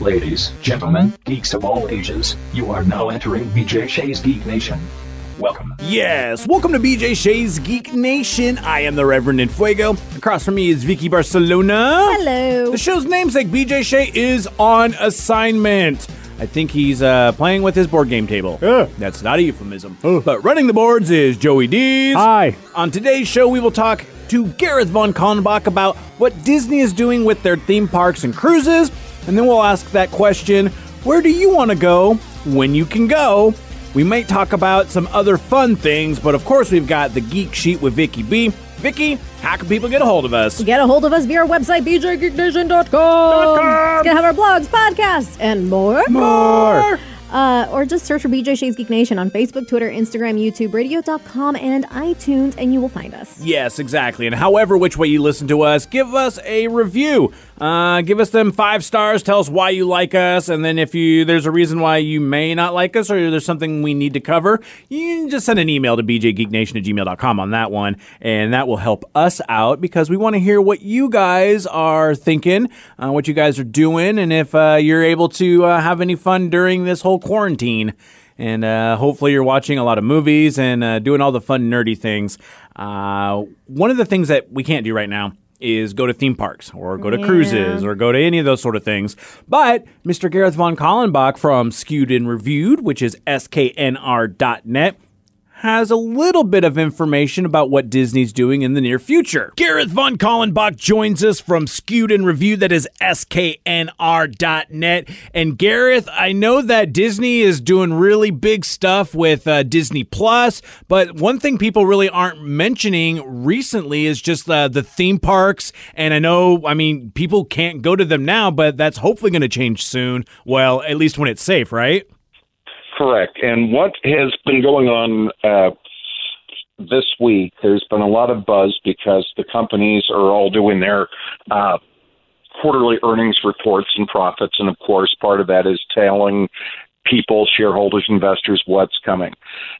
Ladies, gentlemen, geeks of all ages, you are now entering BJ Shea's Geek Nation. Welcome. Yes, welcome to BJ Shea's Geek Nation. I am the Reverend Infuego. Across from me is Vicky Barcelona. Hello. The show's namesake, BJ Shea, is on assignment. I think he's uh, playing with his board game table. Yeah. That's not a euphemism. But running the boards is Joey Dees. Hi. On today's show, we will talk to Gareth Von Kallenbach about what Disney is doing with their theme parks and cruises. And then we'll ask that question where do you want to go when you can go? We might talk about some other fun things, but of course, we've got the Geek Sheet with Vicky B. Vicky, how can people get a hold of us? Get a hold of us via our website, bjgeeknation.com. It's going to have our blogs, podcasts, and more. More. Uh, or just search for BJ Shea's Geek Nation on Facebook, Twitter, Instagram, YouTube, radio.com, and iTunes, and you will find us. Yes, exactly. And however which way you listen to us, give us a review. Uh, give us them five stars. Tell us why you like us, and then if you there's a reason why you may not like us, or there's something we need to cover, you can just send an email to bjgeeknation at gmail.com on that one, and that will help us out because we want to hear what you guys are thinking, uh, what you guys are doing, and if uh, you're able to uh, have any fun during this whole quarantine and uh, hopefully you're watching a lot of movies and uh, doing all the fun nerdy things. Uh, one of the things that we can't do right now is go to theme parks or go to cruises or go to any of those sort of things. But Mr. Gareth von Kallenbach from Skewed and Reviewed, which is sknr.net, has a little bit of information about what Disney's doing in the near future. Gareth von Kallenbach joins us from Skewed and Review, that is sknr.net. And Gareth, I know that Disney is doing really big stuff with uh, Disney Plus, but one thing people really aren't mentioning recently is just uh, the theme parks. And I know, I mean, people can't go to them now, but that's hopefully going to change soon. Well, at least when it's safe, right? Correct. And what has been going on uh, this week, there's been a lot of buzz because the companies are all doing their uh, quarterly earnings reports and profits. And of course, part of that is telling people, shareholders, investors, what's coming.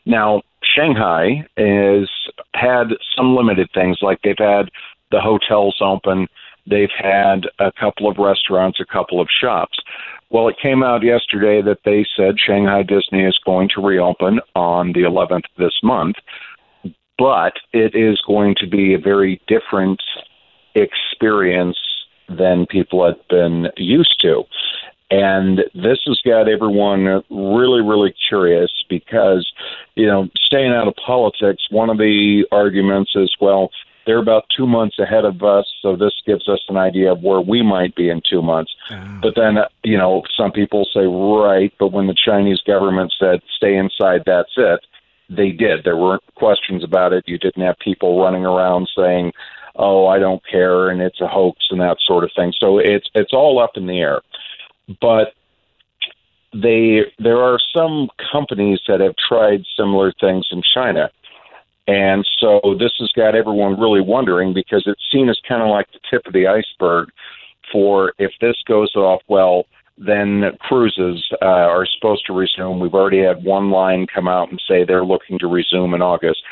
Now, Shanghai has had some limited things, like they've had the hotels open, they've had a couple of restaurants, a couple of shops. Well, it came out yesterday that they said Shanghai Disney is going to reopen on the 11th this month, but it is going to be a very different experience than people had been used to. And this has got everyone really, really curious because, you know, staying out of politics, one of the arguments is, well, they're about two months ahead of us, so this gives us an idea of where we might be in two months. But then, uh, you know, some people say, right, but when the Chinese government said, stay inside, that's it, they did. There weren't questions about it. You didn't have people running around saying, oh, I don't care, and it's a hoax and that sort of thing. So it's it's all up in the air. But they there are some companies that have tried similar things in China. And so this has got everyone really wondering because it's seen as kind of like the tip of the iceberg for if this goes off well, then cruises uh, are supposed to resume. We've already had one line come out and say they're looking to resume in August.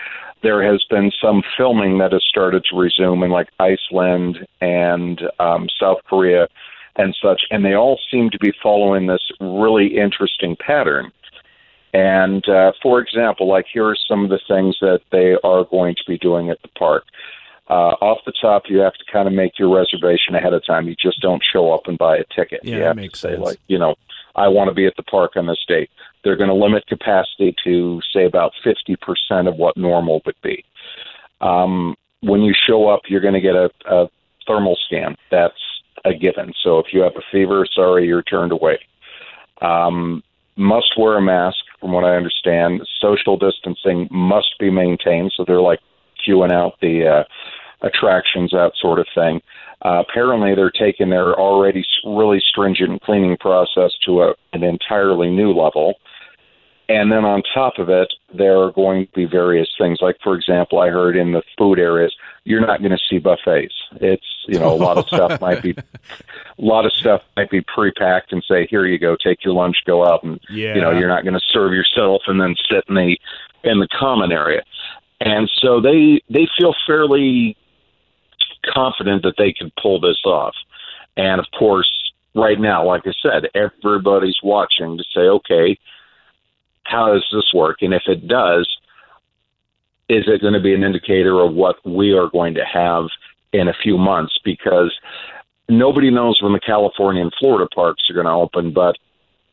There has been some filming that has started to resume in like Iceland and um, South Korea and such, and they all seem to be following this really interesting pattern. And uh, for example, like here are some of the things that they are going to be doing at the park. Uh, off the top, you have to kind of make your reservation ahead of time. You just don't show up and buy a ticket. Yeah, you have makes to say, sense. like, you know, I want to be at the park on this date. They're going to limit capacity to say about fifty percent of what normal would be. Um, when you show up, you're going to get a, a thermal scan. That's a given. So if you have a fever, sorry, you're turned away. Um, must wear a mask, from what I understand. Social distancing must be maintained. So they're like queuing out the uh, attractions, that sort of thing. Uh, apparently, they're taking their already really stringent cleaning process to a, an entirely new level. And then on top of it, there are going to be various things. Like, for example, I heard in the food areas, you're not going to see buffets. It's, you know, a lot of stuff might be, a lot of stuff might be pre-packed and say, here you go, take your lunch, go out, and you know, you're not going to serve yourself and then sit in the in the common area. And so they they feel fairly confident that they can pull this off. And of course, right now, like I said, everybody's watching to say, okay, how does this work? And if it does, is it going to be an indicator of what we are going to have in a few months? Because nobody knows when the California and Florida parks are going to open, but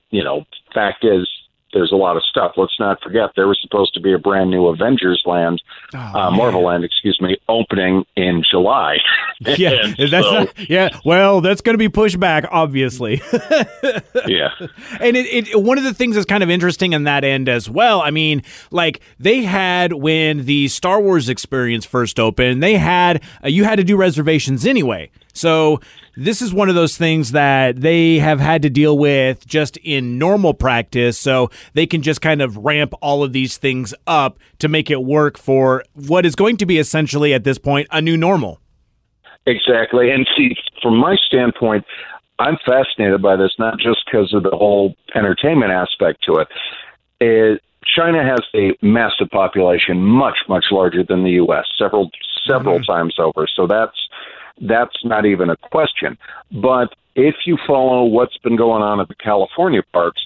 you know, fact is, there's a lot of stuff. Let's not forget there was supposed to be a brand new Avengers Land, uh, Marvel Land, excuse me, opening in July. Yeah, that's so- not, yeah. Well, that's going to be pushed back, obviously. yeah. and it, it one of the things that's kind of interesting in that end as well. I mean, like they had when the Star Wars experience first opened, they had uh, you had to do reservations anyway. So this is one of those things that they have had to deal with just in normal practice. So they can just kind of ramp all of these things up to make it work for what is going to be essentially at this point a new normal. Exactly. And see, from my standpoint, I'm fascinated by this, not just because of the whole entertainment aspect to it. it. China has a massive population, much, much larger than the U.S., several, several mm-hmm. times over. So that's that's not even a question. But if you follow what's been going on at the California parks,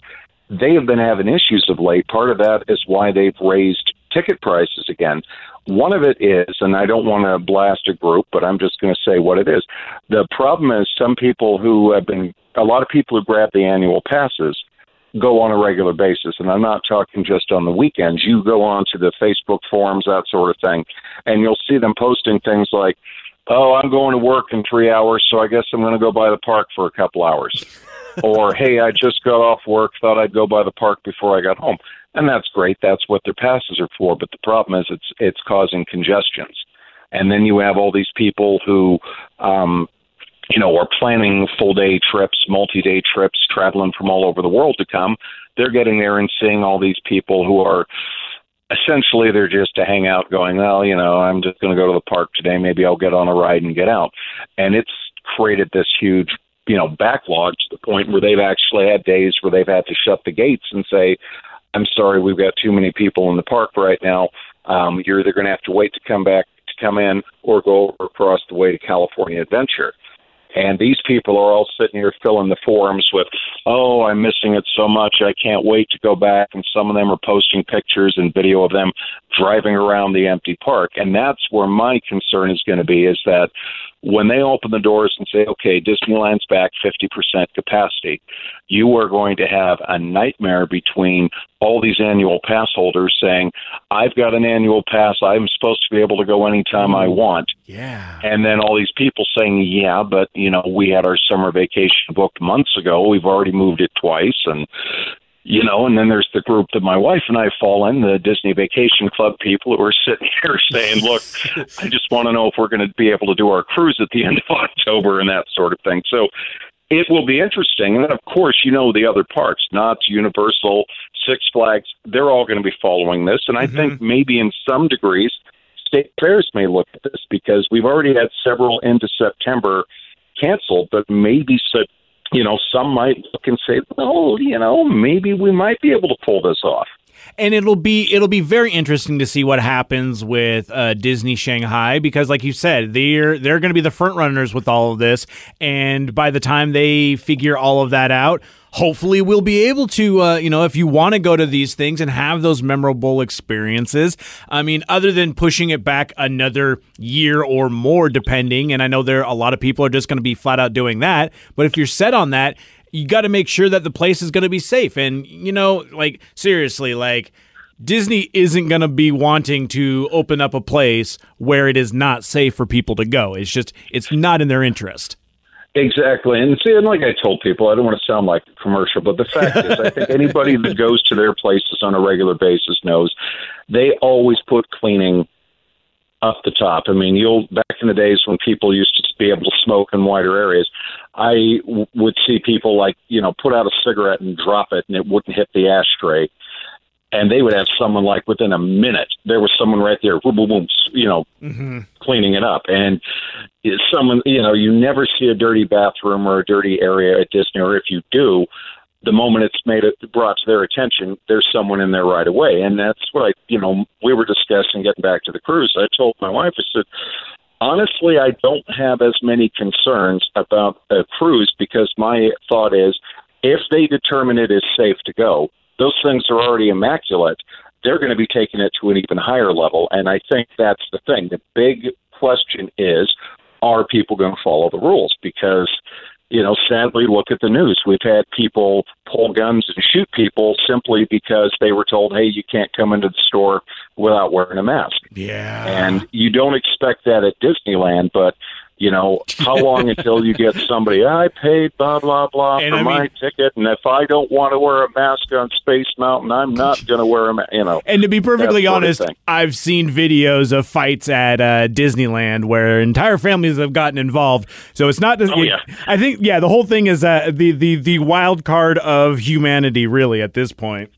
they have been having issues of late. Part of that is why they've raised ticket prices again. One of it is, and I don't want to blast a group, but I'm just going to say what it is. The problem is some people who have been, a lot of people who grab the annual passes go on a regular basis. And I'm not talking just on the weekends. You go on to the Facebook forums, that sort of thing, and you'll see them posting things like, oh, I'm going to work in three hours, so I guess I'm going to go by the park for a couple hours. or, hey, I just got off work, thought I'd go by the park before I got home. And that's great. That's what their passes are for. But the problem is it's it's causing congestions. And then you have all these people who um you know, are planning full day trips, multi day trips, traveling from all over the world to come. They're getting there and seeing all these people who are essentially they're just to hang out going, well, you know, I'm just going to go to the park today. Maybe I'll get on a ride and get out. And it's created this huge, you know, backlog to the point where they've actually had days where they've had to shut the gates and say, I'm sorry, we've got too many people in the park right now. Um, you're either going to have to wait to come back to come in or go over across the way to California Adventure. And these people are all sitting here filling the forums with, oh, I'm missing it so much. I can't wait to go back. And some of them are posting pictures and video of them driving around the empty park. And that's where my concern is going to be is that when they open the doors and say, okay, Disneyland's back 50% capacity, you are going to have a nightmare between all these annual pass holders saying, I've got an annual pass. I'm supposed to be able to go anytime I want. Yeah. And then all these people saying, yeah, but, you know, we had our summer vacation booked months ago. We've already moved it twice. And, you know, and then there's the group that my wife and I fall in, the Disney Vacation Club people who are sitting here saying, look, I just want to know if we're going to be able to do our cruise at the end of October and that sort of thing. So it will be interesting. And then, of course, you know, the other parks, Knott's, Universal, Six Flags, they're all going to be following this. And I think mm-hmm. maybe in some degrees, state fairs may look at this because we've already had several into September canceled, but maybe you know, some might look and say, well, you know, maybe we might be able to pull this off. and it'll be it'll be very interesting to see what happens with uh, Disney Shanghai because, like you said, they're they're going to be the front runners with all of this, and by the time they figure all of that out. Hopefully, we'll be able to, uh, you know, if you want to go to these things and have those memorable experiences. I mean, other than pushing it back another year or more, depending, and I know there are a lot of people are just going to be flat out doing that. But if you're set on that, you got to make sure that the place is going to be safe. And, you know, like, seriously, like, Disney isn't going to be wanting to open up a place where it is not safe for people to go. It's just, it's not in their interest. Exactly. And see, and like I told people, I don't want to sound like a commercial, but the fact is, I think anybody that goes to their places on a regular basis knows they always put cleaning up the top. I mean, you'll back in the days when people used to be able to smoke in wider areas, I w- would see people like you know put out a cigarette and drop it, and it wouldn't hit the ashtray. And they would have someone like within a minute, there was someone right there, boom, boom, boom, you know, mhm cleaning it up. And someone, you know, you never see a dirty bathroom or a dirty area at Disney, or if you do, the moment it's made it brought to their attention, there's someone in there right away. And that's what I, you know, we were discussing getting back to the cruise. I told my wife, I said, honestly, I don't have as many concerns about a cruise because my thought is if they determine it is safe to go, those things are already immaculate. They're going to be taking it to an even higher level. And I think that's the thing. The big question is are people going to follow the rules? Because you know, sadly, look at the news. We've had people pull guns and shoot people simply because they were told, hey, you can't come into the store without wearing a mask. Yeah. And you don't expect that at Disneyland, but, you know, how long until you get somebody, I paid blah, blah, blah And for I my mean- ticket, and if I don't want to wear a mask on Space Mountain, I'm not going to wear a mask, you know. And to be perfectly that sort of honest. I've seen videos of fights at uh, Disneyland where entire families have gotten involved. So it's not. Oh, yeah. I think yeah, the whole thing is uh, the the the wild card of humanity, really, at this point.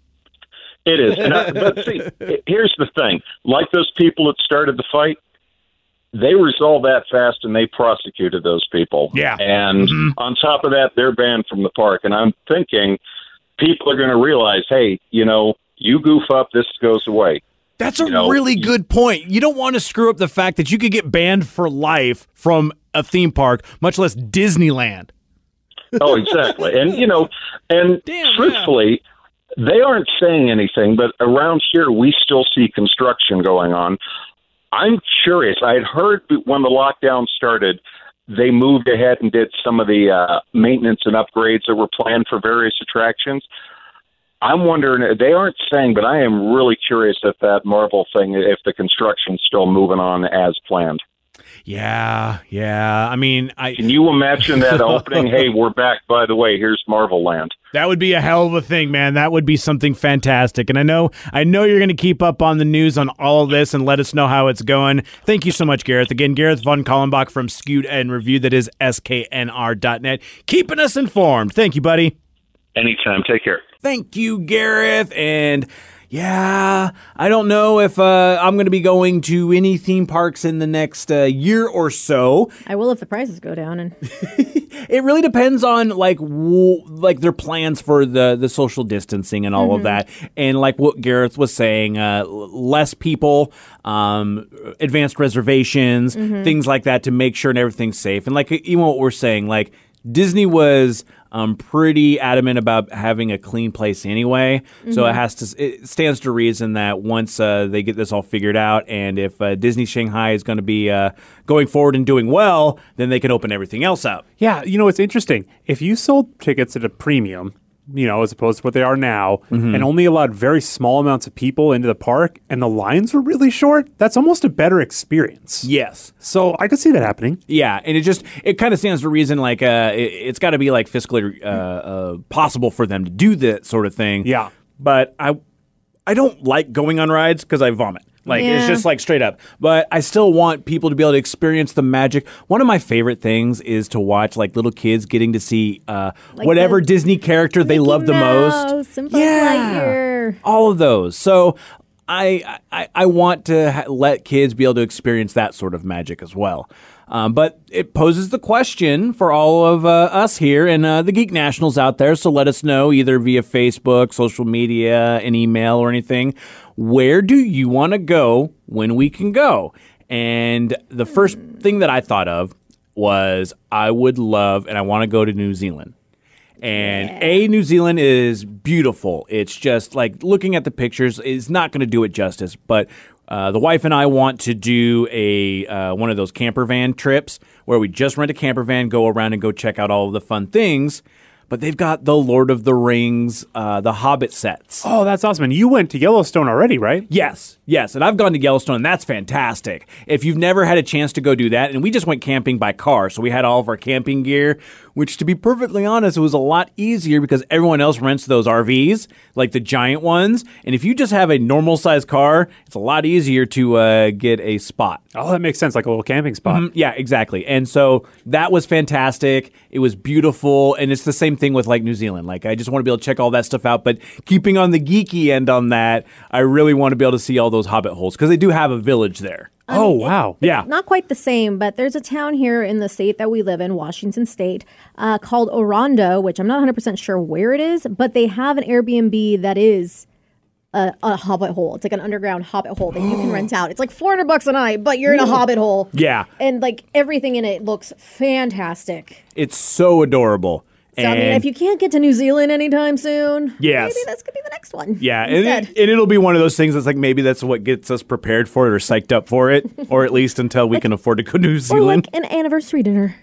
It is. I, but see, here's the thing: like those people that started the fight, they resolved that fast and they prosecuted those people. Yeah. And mm-hmm. on top of that, they're banned from the park. And I'm thinking people are going to realize, hey, you know, you goof up, this goes away. That's a You know, really good point. You don't want to screw up the fact that you could get banned for life from a theme park, much less Disneyland. Oh, exactly. and you know, and Damn, truthfully, they aren't saying anything, but around here we still see construction going on. I'm curious. I had heard when the lockdown started, they moved ahead and did some of the uh, maintenance and upgrades that were planned for various attractions. I'm wondering. They aren't saying, but I am really curious if that Marvel thing, if the construction's still moving on as planned. Yeah, yeah. I mean, I Can you imagine that opening? hey, we're back. By the way, here's Marvel Land. That would be a hell of a thing, man. That would be something fantastic. And I know I know you're going to keep up on the news on all of this and let us know how it's going. Thank you so much, Gareth. Again, Gareth von Kallenbach from Skewed and Review. That is sknr.net. Keeping us informed. Thank you, buddy. Anytime. Take care. Thank you, Gareth. And yeah, I don't know if uh, I'm going to be going to any theme parks in the next uh, year or so. I will if the prices go down. And It really depends on like w- like their plans for the the social distancing and all of that, and like what Gareth was saying, uh, less people, um, advanced reservations, things like that to make sure and everything's safe. And like even what we're saying, like Disney was um, pretty adamant about having a clean place anyway, so it has to. It stands to reason that once uh, they get this all figured out, and if uh, Disney Shanghai is going to be uh, going forward and doing well, then they can open everything else up. Yeah, you know, it's interesting. If you sold tickets at a premium, you know, as opposed to what they are now, Mm-hmm. and only allowed very small amounts of people into the park and the lines were really short, that's almost a better experience. Yes. So I could see that happening. Yeah, and it just it kind of stands to reason like uh, it, it's got to be like fiscally uh, uh, possible for them to do that sort of thing. Yeah. but I I don't like going on rides because I vomit. Like it's just like straight up. But I still want people to be able to experience the magic. One of my favorite things is to watch like little kids getting to see uh, Like whatever the Disney character they Mickey love the most. Lightyear. all of those. So I I, I want to ha- let kids be able to experience that sort of magic as well. Um, but it poses the question for all of uh, us here and uh, the Geek Nationals out there. So let us know either via Facebook, social media, an email, or anything. Where do you want to go when we can go? And the first thing that I thought of was I would love and I want to go to New Zealand. And A, New Zealand is beautiful. It's just like looking at the pictures is not going to do it justice. But uh, the wife and I want to do a uh, one of those camper van trips where we just rent a camper van, go around and go check out all of the fun things. But they've got the Lord of the Rings, uh, the Hobbit sets. Oh, that's awesome. And you went to Yellowstone already, right? Yes, yes, and I've gone to Yellowstone, and that's fantastic. If you've never had a chance to go do that, and we just went camping by car, so we had all of our camping gear. Which to be perfectly honest, it was a lot easier because everyone else rents those RVs, like the giant ones. And if you just have a normal sized car, it's a lot easier to uh, get a spot. Oh, that makes sense, like a little camping spot. Mm, Yeah, exactly. And so that was fantastic. It was beautiful. And it's the same thing with like New Zealand. Like, I just want to be able to check all that stuff out. But keeping on the geeky end on that, I really want to be able to see all those hobbit holes because they do have a village there. Oh, wow. Yeah. Not quite the same, but there's a town here in the state that we live in, Washington State, uh, called Orondo, which I'm not 100% sure where it is, but they have an Airbnb that is a, a hobbit hole. It's like an underground hobbit hole that you can rent out. It's like 400 bucks a night, but you're in a hobbit hole. Yeah. And like everything in it looks fantastic. It's so adorable. So, I mean, And- if you can't get to New Zealand anytime soon, Yes. maybe that's going to be the next one. Yeah, and, it, and it'll be one of those things that's like maybe that's what gets us prepared for it or psyched up for it, or at least until we can afford to go to New Or Zealand. like an anniversary dinner,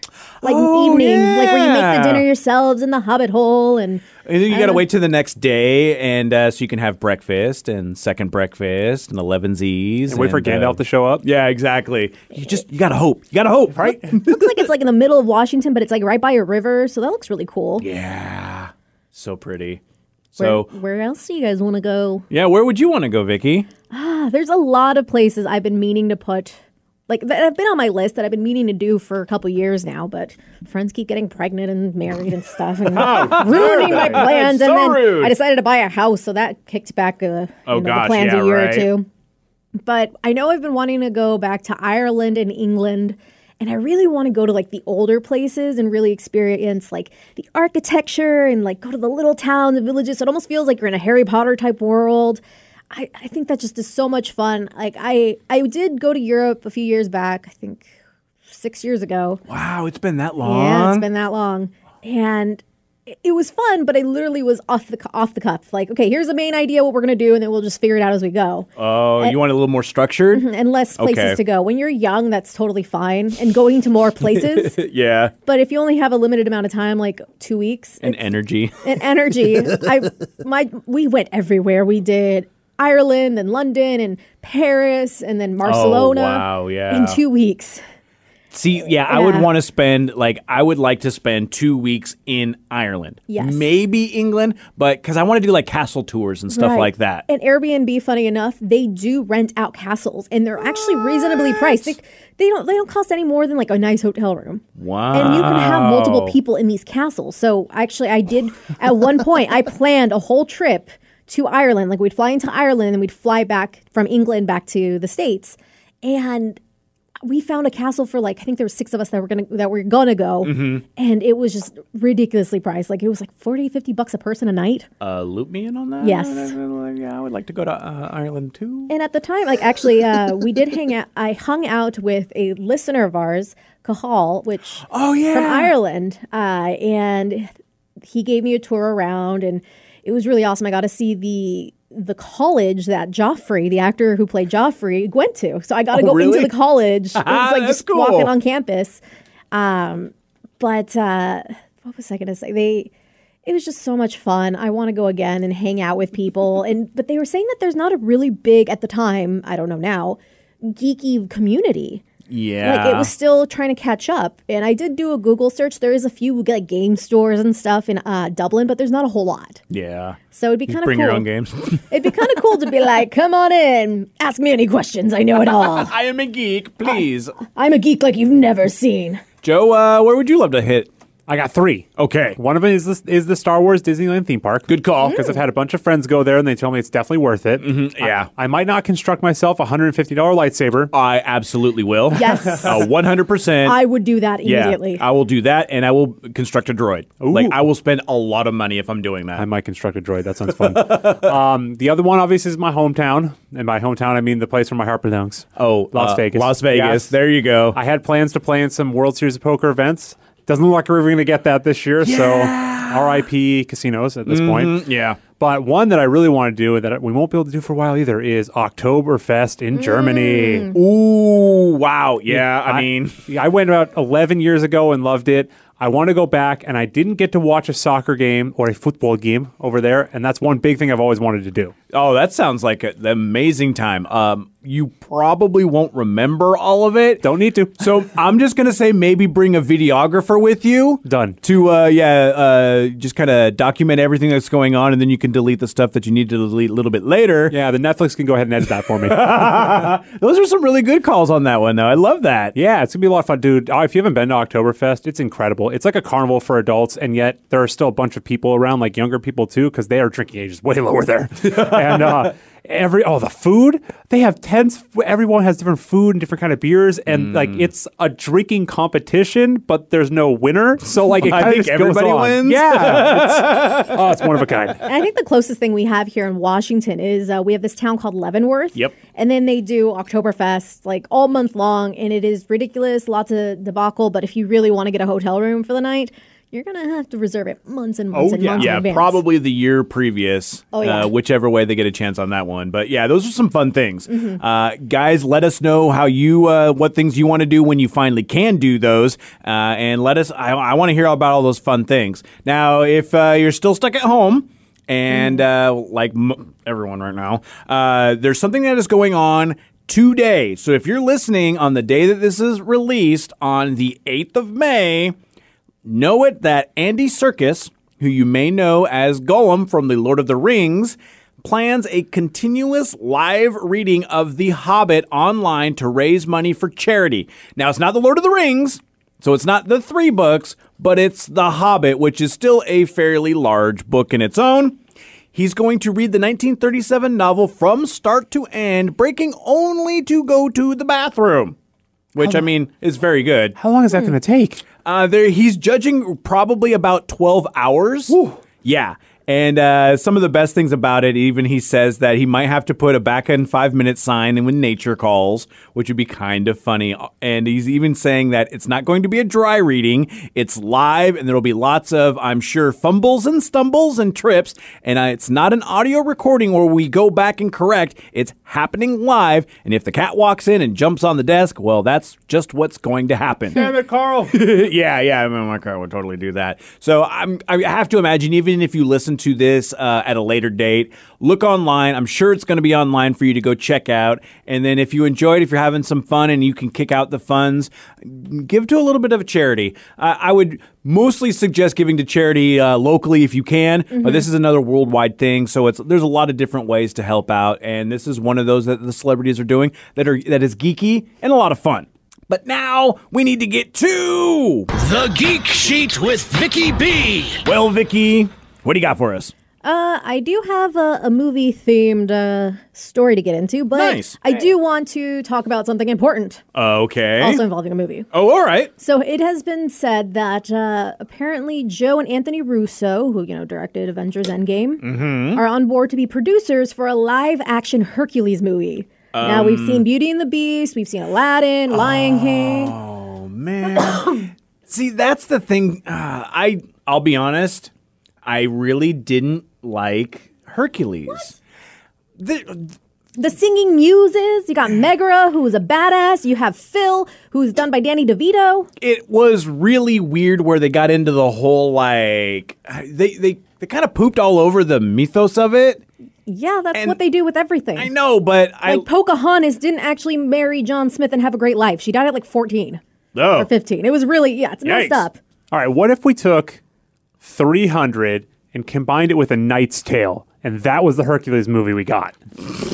like Oh, an evening, like where you make the dinner yourselves in the Hobbit hole, and And then you got to Uh, wait till the next day, and uh, so you can have breakfast and second breakfast and elevenses. And wait for Gandalf to show up. Yeah, exactly. You just you gotta hope. You gotta hope, right? looks like it's like in the middle of Washington, but it's like right by a river, so that looks really cool. yeah, so pretty. Where, So where else do you guys want to go? yeah, where would you want to go, Vicky? Ah, there's a lot of places I've been meaning to put. Like that have been on my list that I've been meaning to do for a couple years now, but friends keep getting pregnant and married and stuff, and ruining my plans. That's and then rude. I decided to buy a house, so that kicked back uh, Oh, know, gosh, the plans yeah, a year right. or two. But I know I've been wanting to go back to Ireland and England. And I really want to go to like the older places and really experience like the architecture and like go to the little towns and villages. So it almost feels like you're in a Harry Potter type world. I, I think that just is so much fun. Like I I did go to Europe a few years back, I think six years ago. Wow, it's been that long. Yeah, it's been that long. And it- it was fun, but I literally was off the off the cuff. Like, okay, here's the main idea, what we're gonna do, and then we'll just figure it out as we go. oh, you want a little more structured? Mm-hmm, and less places Okay. to go. When you're young, that's totally fine, and going to more places. yeah, but if you only have a limited amount of time, like two weeks, and energy. and energy, I my we went everywhere. We did Ireland and London and Paris and then oh, Barcelona. Oh, wow, yeah. in two weeks. See, yeah, I would want to spend like I would like to spend two weeks in Ireland. Yes. maybe England, but because I want to do like castle tours and stuff Right. like that. And Airbnb, funny enough, they do rent out castles, and they're actually reasonably priced. They, they don't they don't cost any more than like a nice hotel room. Wow. And you can have multiple people in these castles. So actually, I did at one point. I planned a whole trip to Ireland. Like we'd fly into Ireland and we'd fly back from England back to the states, and we found a castle for like I think there were six of us that were gonna that were gonna go, Mm-hmm. and it was just ridiculously priced. Like it was like 40, 50 bucks a person a night. Uh, loop me in on that. Yes. Yeah, I would like to go to uh, Ireland too. And at the time, like actually, uh, we did hang out. I hung out with a listener of ours, Cahal, which Oh yeah. from Ireland, uh, and he gave me a tour around, and it was really awesome. I got to see the the college that Joffrey, the actor who played Joffrey, went to. So I got to Oh, go really? into the college. It was like just cool. walking on campus. Um, but uh, what was I going to say? They. It was just so much fun. I want to go again and hang out with people. And but they were saying that there's not a really big at the time. I don't know now, geeky community. Yeah. Like it was still trying to catch up. And I did do a Google search. There is a few like game stores and stuff in uh, Dublin, but there's not a whole lot. yeah. So it'd be kind of Bring cool. your own games. It'd be kind of cool to be like, come on in, ask me any questions. I know it all. I am a geek, please. I'm a geek like you've never seen. Joe, uh, where would you love to hit? I got three. Okay. One of them is the, is the Star Wars Disneyland theme park. Good call. Because I've had a bunch of friends go there and they tell me it's definitely worth it. Mm-hmm. yeah. I, I might not construct myself a $150 lightsaber. I absolutely will. Yes. Uh, 100%. I would do that yeah, immediately. I will do that, and I will construct a droid. Like I will spend a lot of money if I'm doing that. I might construct a droid. That sounds fun. um, the other one, obviously, is my hometown. And by hometown, I mean the place where my heart belongs. oh, Las uh, Vegas. Las Vegas. Yes. There you go. I had plans to play in some World Series of Poker events. Doesn't look like we're ever going to get that this year. So, RIP casinos at this point. Mm, yeah. But one that I really want to do that we won't be able to do for a while either is Oktoberfest in Germany. Ooh, wow. Yeah, I, mean, I went about 11 years ago and loved it. I want to go back, and I didn't get to watch a soccer game or a football game over there, and that's one big thing I've always wanted to do. oh, that sounds like an amazing time. Um, you probably won't remember all of it. Don't need to. So I'm just gonna say maybe bring a videographer with you. Done. To uh, yeah, uh, just kind of document everything that's going on, and then you can delete the stuff that you need to delete a little bit later. Yeah, the Netflix can go ahead and edit that for me. Those are some really good calls on that one, though. I love that. Yeah, it's gonna be a lot of fun, dude. Uh, if you haven't been to Oktoberfest, it's incredible. It's like a carnival for adults, and yet there are still a bunch of people around, like younger people too, because they are drinking ages way lower there. and uh, every oh, the food they have tents. Everyone has different food and different kind of beers, and like it's a drinking competition, but there's no winner. So like it I kinda think just goes everybody on. wins. Yeah, it's, oh, it's one of a kind. And I think the closest thing we have here in Washington is uh, we have this town called Leavenworth. Yep. And then they do Oktoberfest like all month long, and it is ridiculous, lots of debacle. But if you really want to get a hotel room for the night, you're gonna have to reserve it months and months Oh, and yeah. months in Yeah, advance. probably the year previous. Oh, yeah. uh, whichever way they get a chance on that one. But yeah, those are some fun things. Mm-hmm. Uh, guys, let us know how you, uh, what things you want to do when you finally can do those, uh, and let us. I, I want to hear about all those fun things. Now, if uh, you're still stuck at home. And uh, like m- everyone right now, uh, there's something that is going on today. So if you're listening on the day that this is released on the 8th of May, Know it that Andy Serkis, who you may know as Gollum from The Lord of the Rings, plans a continuous live reading of The Hobbit online to raise money for charity. Now, it's not The Lord of the Rings, so it's not the three books, but it's The Hobbit, which is still a fairly large book in its own. He's going to read the 1937 novel from start to end, breaking only to go to the bathroom, which I mean is very good. How long is that hmm. going to take? Uh, there, he's judging probably about 12 hours. Yeah. And uh, some of the best things about it, even he says that he might have to put a back in five minute sign and when nature calls, which would be kind of funny. And he's even saying that it's not going to be a dry reading, it's live, and there will be lots of, I'm sure, fumbles and stumbles and trips. And uh, it's not an audio recording where we go back and correct, it's happening live. And if the cat walks in and jumps on the desk, well, that's just what's going to happen. Damn it, Carl. yeah, yeah, I mean, my car would totally do that. So I'm, I have to imagine, even if you listen to this uh, at a later date, look online. I'm sure it's going to be online for you to go check out. And then if you enjoyed, if you're having some fun and you can kick out the funds, give to a little bit of a charity. Uh, I would mostly suggest giving to charity uh, locally if you can, but this is another worldwide thing. So it's there's a lot of different ways to help out, and this is one of those that the celebrities are doing that are that is geeky and a lot of fun. But now we need to get to The Geek Sheet with Vicky B. well, Vicky. What do you got for us? Uh, I do have a, a movie themed uh, story to get into, but Nice. I do want to talk about something important, Okay. also involving a movie. oh, all right. So it has been said that uh, apparently Joe and Anthony Russo, who you know directed Avengers Endgame, Mm-hmm. are on board to be producers for a live-action Hercules movie. now we've Um, seen Beauty and the Beast, we've seen Aladdin, Lion King. Oh man. See, that's the thing. Uh, I I'll be honest. I really didn't like Hercules. The, The singing muses. You got Megara, who's a badass. You have Phil, who's done by Danny DeVito. it was really weird where they got into the whole like they they they kind of pooped all over the mythos of it. Yeah, that's And what they do with everything. I know, but I Like Pocahontas didn't actually marry John Smith and have a great life. She died at like 14 oh, or 15. It was really, yeah, it's messed up. All right, what if we took 300 and combined it with a Knight's Tale, and that was the Hercules movie we got?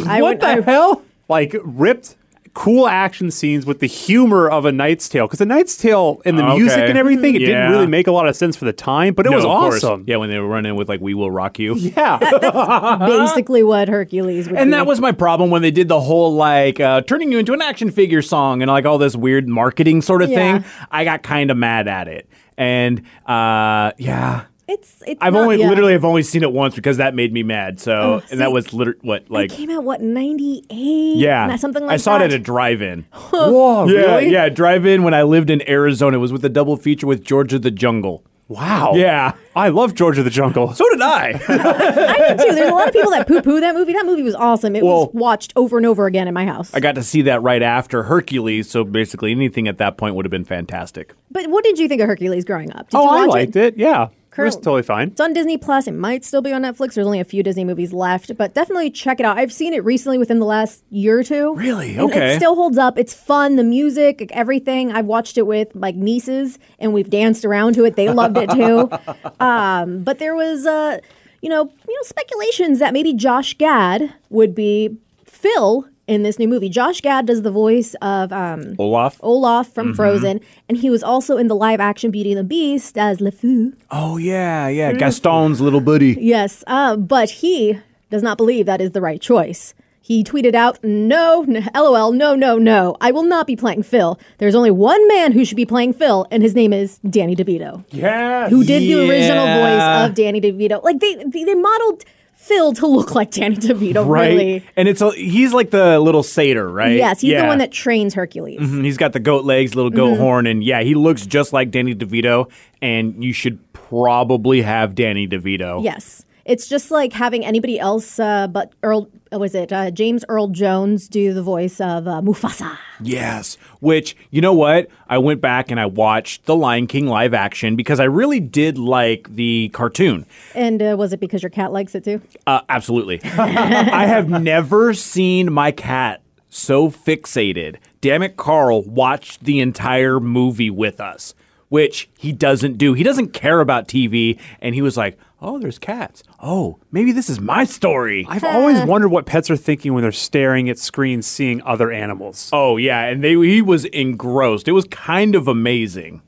I what would, the I, hell? Like ripped cool action scenes with the humor of a Knight's Tale because the Knight's Tale and the Okay. music and everything it Yeah. didn't really make a lot of sense for the time, but it No, was of course. awesome. Yeah, when they were running with like "We Will Rock You." Yeah. basically what Hercules would And be. that was my problem when they did the whole like uh, turning you into an action figure song and like all this weird marketing sort of Yeah. thing. I got kind of mad at it, and uh, yeah, It's, it's I've not- only yeah. literally have only seen it once because that made me mad. So Oh, and that was literally what It like came out, what, 98? yeah, Something like that. I saw that. it at a drive-in. Whoa, yeah, really? yeah, drive-in when I lived in Arizona. It was with a double feature with George of the Jungle. Wow. Yeah. I love George of the Jungle. So did I. I did too. There's a lot of people that poo poo that movie. That movie was awesome. It Well- was watched over and over again in my house. I got to see that right after Hercules, so basically anything at that point would have been fantastic. but what did you think of Hercules growing up? Did oh, you I watch liked it. Yeah. Was totally fine. It's on Disney Plus. It might still be on Netflix. There's only a few Disney movies left, but definitely check it out. I've seen it recently within the last year or two. Really? Okay. It still holds up. It's fun. The music, like, everything. I've watched it with like nieces, and we've danced around to it. They loved it too. um, but there was, uh, you know, you know, speculations that maybe Josh Gad would be Phil in this new movie. Josh Gad does the voice of um, Olaf. Olaf from Frozen, and he was also in the live action Beauty and the Beast as LeFou. Oh yeah, yeah. Gaston's little buddy. Yes, uh, but he does not believe that is the right choice. He tweeted out, no, lol, no, no, no. I will not be playing Phil. There's only one man who should be playing Phil, and his name is Danny DeVito, Yes. who did the original voice of Danny DeVito. Like, they, they, they modeled Phil to look like Danny DeVito, Right. really. And it's a, he's like the little satyr, right? Yes, he's yeah. the one that trains Hercules. Mhm, He's got the goat legs, little goat horn, and yeah, he looks just like Danny DeVito. And you should probably have Danny DeVito. Yes. It's just like having anybody else uh, but Earl, was it uh, James Earl Jones do the voice of uh, Mufasa? Yes. Which, you know what? I went back and I watched the Lion King live action because I really did like the cartoon. And uh, was it because your cat likes it too? Uh, absolutely. I have never seen my cat so fixated. Damn it, Carl watched the entire movie with us, which he doesn't do. He doesn't care about TV. And he was like, oh, there's cats. Oh, maybe this is my story. I've always wondered what pets are thinking when they're staring at screens, seeing other animals. oh, yeah. And they, he was engrossed. It was kind of amazing.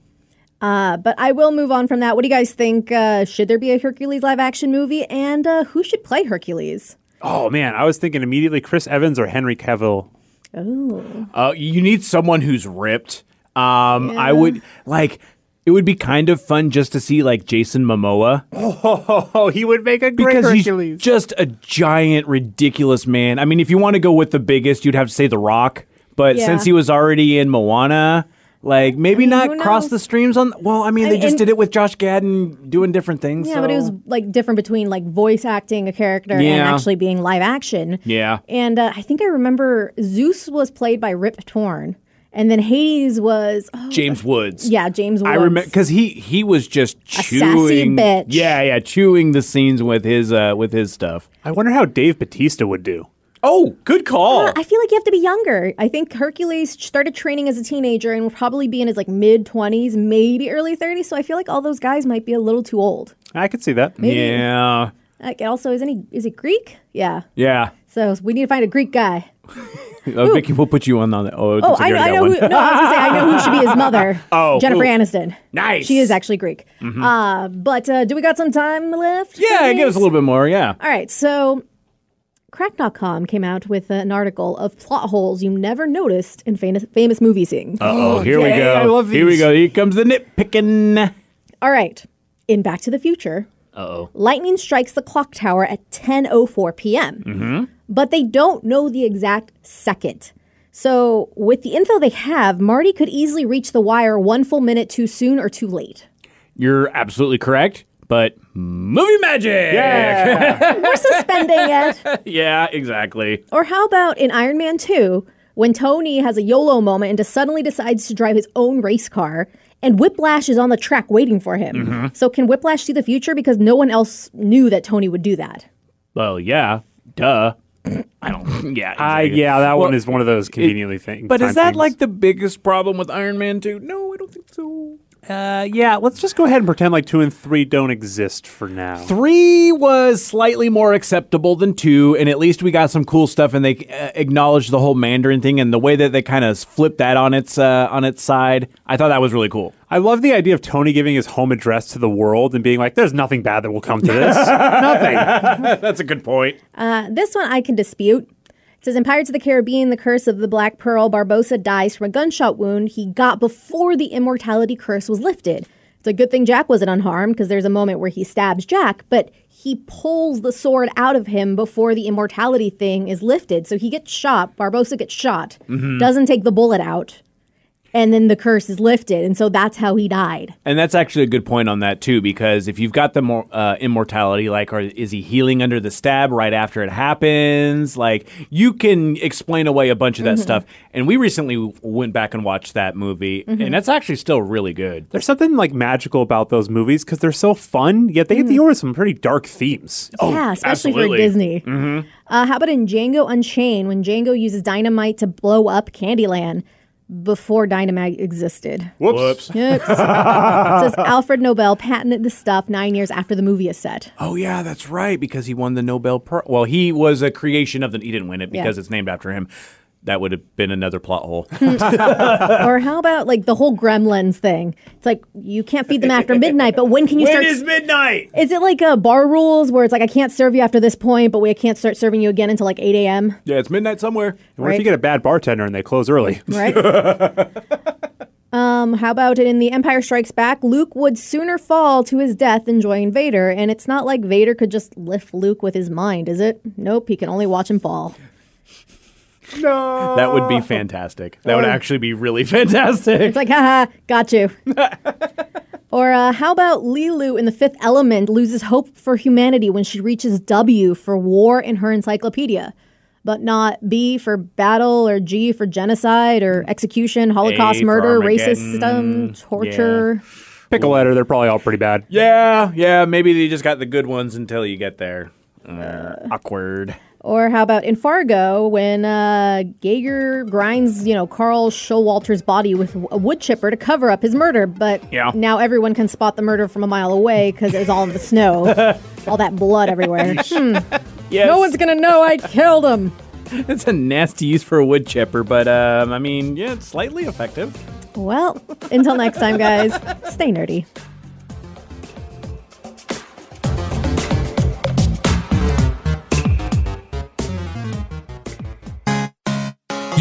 Uh, but I will move on from that. What do you guys think? Uh, should there be a Hercules live action movie? And uh, who should play Hercules? Oh man, I was thinking immediately Chris Evans or Henry Cavill. Uh, you need someone who's ripped. Um, I would like. It would be kind of fun just to see like Jason Momoa Oh, he would make a great because Hercules. he's just a giant, ridiculous man. I mean, if you want to go with the biggest, you'd have to say The Rock. But Yeah. since he was already in Moana, like maybe mean, not cross the streams on. Well, I mean, I they mean, just did it with Josh Gadden doing different things. Yeah, but it was like different between like voice acting a character and actually being live action. Yeah. And uh, I think I remember Zeus was played by Rip Torn, and then Hades was oh, James Woods. yeah James Woods. I remember because he he was just sassy chewing. bitch. Yeah, yeah, chewing the scenes with his uh with his stuff. I wonder how Dave Batista would do. Oh, good call. I feel like you have to be younger. I think Hercules started training as a teenager and will probably be in his like mid twenties, maybe early thirties. So I feel like all those guys might be a little too old. I could see that. Yeah, Like also, isn't he? Is it Greek? Yeah. yeah. So we need to find a Greek guy. Uh, Vicky, we'll put you on the. Oh, Oh, I, you I know. Who, no, I was gonna say I know who should be his mother. Oh, Jennifer who? Aniston. Nice. She is actually Greek. Uh, but uh, do we got some time left? Yeah, give us a little bit more. Yeah. All right, so Cracked.com came out with an article of plot holes you never noticed in famous, famous movie scenes. Oh, here we go. I love Here we go. Here comes the nitpicking. All right, in Back to the Future, Uh-oh. lightning strikes the clock tower at 10:04 p.m. Mm-hmm. But they don't know the exact second. So, with the info they have, Marty could easily reach the wire one full minute too soon or too late. You're absolutely correct, but movie magic. Yeah. We're suspending it. yeah, exactly. Or how about in Iron Man 2, when Tony has a YOLO moment and just suddenly decides to drive his own race car, and Whiplash is on the track waiting for him. Mm-hmm. So can Whiplash see the future because no one else knew that Tony would do that? Well, yeah. Duh. I don't. Yeah. I exactly. yeah, that one is one of those conveniently things. But is that like the biggest problem with Iron Man 2? No, I don't think so. Uh, yeah, let's just go ahead and pretend like two and three don't exist for now. Three was slightly more acceptable than two, and at least we got some cool stuff. And they uh, acknowledged the whole Mandarin thing and the way that they kind of flipped that on its uh, on its side. I thought that was really cool. I love the idea of Tony giving his home address to the world and being like, "There's nothing bad that will come to this. nothing." That's a good point. Uh, this one I can dispute. It says in Pirates of the Caribbean, the curse of the Black Pearl, Barbossa dies from a gunshot wound he got before the immortality curse was lifted. It's a good thing Jack wasn't unharmed because there's a moment where he stabs Jack, but he pulls the sword out of him before the immortality thing is lifted. So he gets shot. Barbossa gets shot, mm-hmm. doesn't take the bullet out. And then the curse is lifted, and so that's how he died. And that's actually a good point on that too, because if you've got the more uh, immortality, like, or is he healing under the stab right after it happens? Like, you can explain away a bunch of that stuff. And we recently went back and watched that movie, and that's actually still really good. There's something like magical about those movies because they're so fun, yet they deal with some pretty dark themes. oh, yeah, especially absolutely. for Disney. Uh, how about in Django Unchained when Django uses dynamite to blow up Candyland before dynamite existed? Whoops. Yep. it says Alfred Nobel patented the stuff nine years after the movie is set. Oh yeah, that's right. Because he won the Nobel Prize. Well, he was a creation of the. He didn't win it because Yeah. it's named after him. That would have been another plot hole. or how about like the whole Gremlins thing? It's like you can't feed them after midnight, but when can you start? When is midnight? is it like uh, bar rules where it's like I can't serve you after this point, but we can't start serving you again until like eight a.m. Yeah, it's midnight somewhere. And what if you get a bad bartender and they close early? right? um, how about in The Empire Strikes Back? Luke would sooner fall to his death than join Vader, and it's not like Vader could just lift Luke with his mind, is it? Nope, he can only watch him fall. That would be fantastic. That would actually be really fantastic. It's like, haha, got you. or uh, how about Leeloo in The Fifth Element loses hope for humanity when she reaches W for war in her encyclopedia, but not B for battle or G for genocide or execution, Holocaust for murder, Armageddon. racism, torture. Pick a letter, they're probably all pretty bad. yeah, yeah. Maybe they just got the good ones until you get there. Uh, awkward. Or how about in Fargo when uh, Geiger grinds, you know, Carl Showalter's body with a wood chipper to cover up his murder, but Yeah. now everyone can spot the murder from a mile away because it's all in the snow, all that blood everywhere. Hmm, Yes. no one's gonna know I killed him. It's a nasty use for a wood chipper, but um, I mean, yeah, it's slightly effective. Well, until next time, guys, stay nerdy.